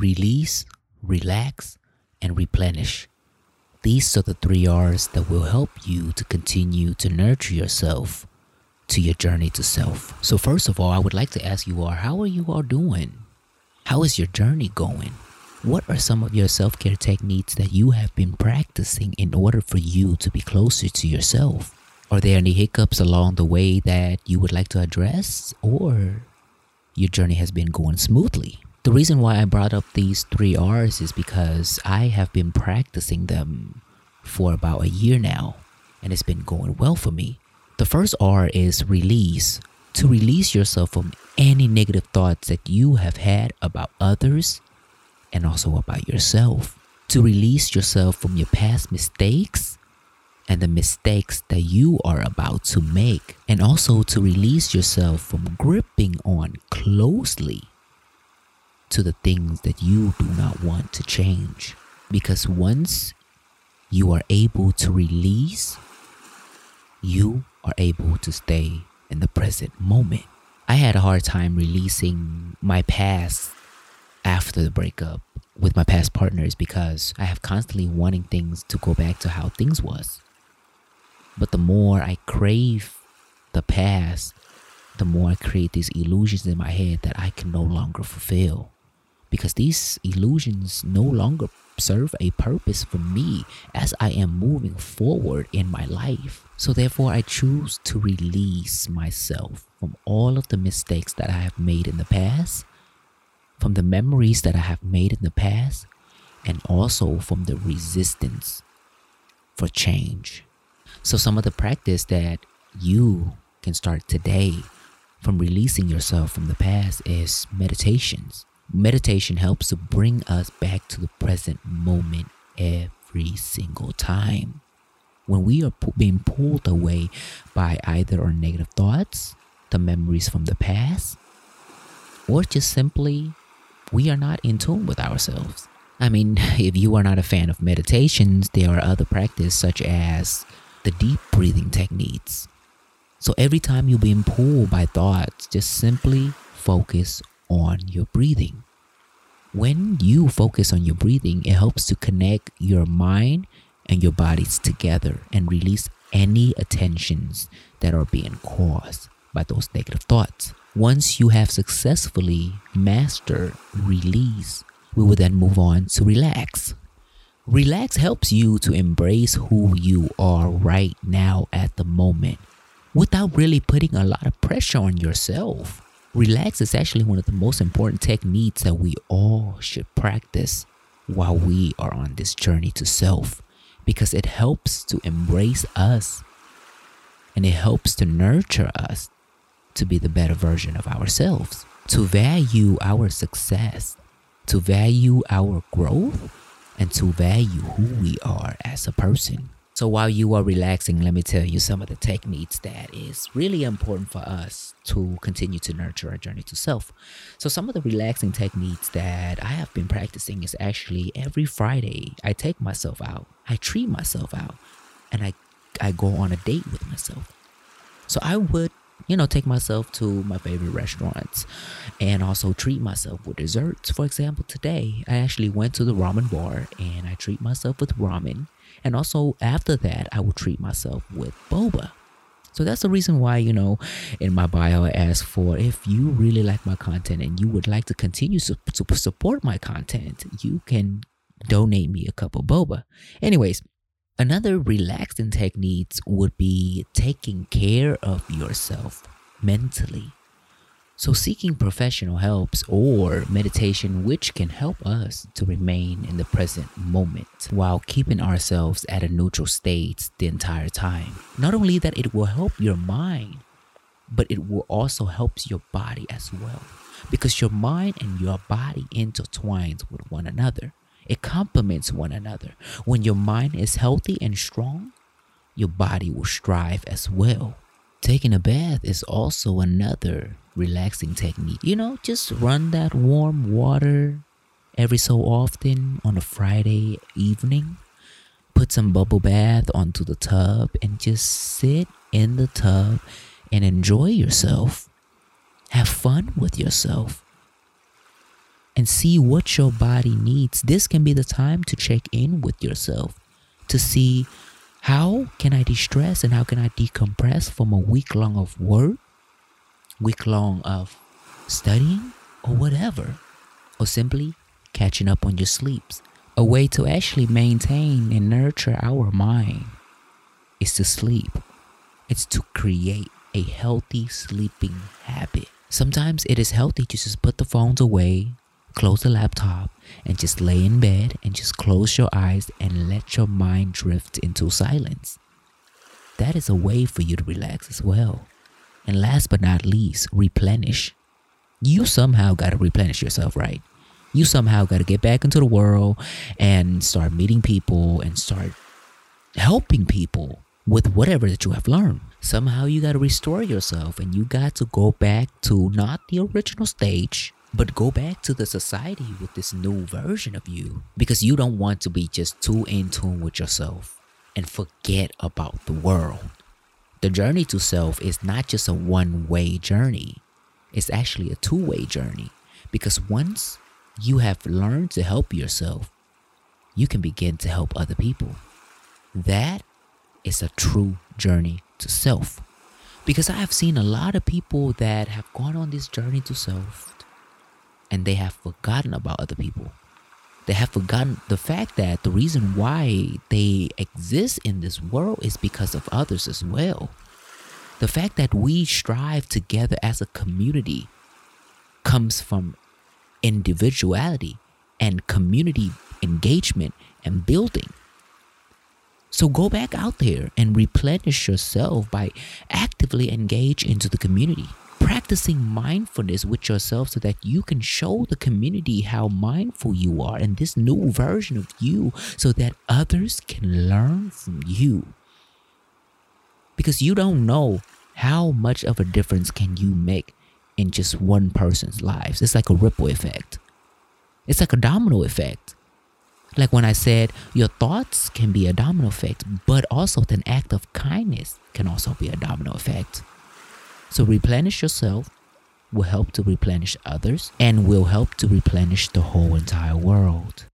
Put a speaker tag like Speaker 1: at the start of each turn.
Speaker 1: release, relax, and replenish. These are the three R's that will help you to continue to nurture yourself to your journey to self. So, first of all, I would like to ask you all how are you all doing? How is your journey going? What are some of your self care techniques that you have been practicing in order for you to be closer to yourself? Are there any hiccups along the way that you would like to address, or your journey has been going smoothly? The reason why I brought up these three R's is because I have been practicing them for about a year now, and it's been going well for me. The first R is release. To release yourself from any negative thoughts that you have had about others and also about yourself. To release yourself from your past mistakes and the mistakes that you are about to make. And also to release yourself from gripping on closely to the things that you do not want to change. Because once you are able to release, you are able to stay in the present moment. I had a hard time releasing my past after the breakup with my past partners because I have constantly wanting things to go back to how things was. But the more I crave the past, the more I create these illusions in my head that I can no longer fulfill because these illusions no longer serve a purpose for me as I am moving forward in my life. So, therefore, I choose to release myself from all of the mistakes that I have made in the past, from the memories that I have made in the past, and also from the resistance for change. So, some of the practice that you can start today from releasing yourself from the past is meditations. Meditation helps to bring us back to the present moment every single time. When we are being pulled away by either our negative thoughts, the memories from the past, or just simply we are not in tune with ourselves. I mean, if you are not a fan of meditations, there are other practices such as the deep breathing techniques. So every time you're being pulled by thoughts, just simply focus on your breathing. When you focus on your breathing, it helps to connect your mind and your bodies together and release any attentions that are being caused by those negative thoughts. Once you have successfully mastered release, we will then move on to relax. Relax helps you to embrace who you are right now at the moment without really putting a lot of pressure on yourself. Relax is actually one of the most important techniques that we all should practice while we are on this journey to self because it helps to embrace us and it helps to nurture us to be the better version of ourselves, to value our success, to value our growth, and to value who we are as a person. So while you are relaxing, let me tell you some of the techniques that is really important for us to continue to nurture our journey to self. So some of the relaxing techniques that I have been practicing is actually every Friday I take myself out. I treat myself out and I I go on a date with myself. So I would you know, take myself to my favorite restaurants and also treat myself with desserts. For example, today I actually went to the ramen bar and I treat myself with ramen and also after that, I will treat myself with boba. So that's the reason why, you know, in my bio, I ask for if you really like my content and you would like to continue to, support my content, you can donate me a cup of boba. Anyways, another relaxing technique would be taking care of yourself mentally. So, seeking professional helps or meditation, which can help us to remain in the present moment while keeping ourselves at a neutral state the entire time. Not only that, it will help your mind, but it will also help your body as well. Because your mind and your body intertwines with one another, it complements one another. When your mind is healthy and strong, your body will strive as well. Taking a bath is also another relaxing technique. You know, just run that warm water every so often on a Friday evening. Put some bubble bath onto the tub and just sit in the tub and enjoy yourself. Have fun with yourself. And see what your body needs. This can be the time to check in with yourself to see how can I de-stress and how can I decompress from a week long of work, week long of studying or whatever, or simply catching up on your sleeps. A way to actually maintain and nurture our mind is to sleep. It's to create a healthy sleeping habit. Sometimes it is healthy to just put the phones away, close the laptop, and just lay in bed and just close your eyes and let your mind drift into silence. That is a way for you to relax as well. And last but not least, replenish. You somehow got to replenish yourself, right? You somehow got to get back into the world and start meeting people and start helping people with whatever that you have learned. Somehow you got to restore yourself and you got to go back to not the original stage, but go back to the society with this new version of you because you don't want to be just too in tune with yourself and forget about the world. The journey to self is not just a one way journey, it's actually a two way journey because once you have learned to help yourself, you can begin to help other people. That is a true journey to self. Because I have seen a lot of people that have gone on this journey to self and they have forgotten about other people. They have forgotten the fact that the reason why they exist in this world is because of others as well. The fact that we strive together as a community comes from individuality and community engagement and building. So go back out there and replenish yourself by actively engage into the community. Practicing mindfulness with yourself so that you can show the community how mindful you are and this new version of you so that others can learn from you. Because you don't know how much of a difference can you make in just one person's lives. It's like a ripple effect. It's like a domino effect. Like when I said, your thoughts can be a domino effect, but also an act of kindness can also be a domino effect. So replenish yourself will help to replenish others and will help to replenish the whole entire world.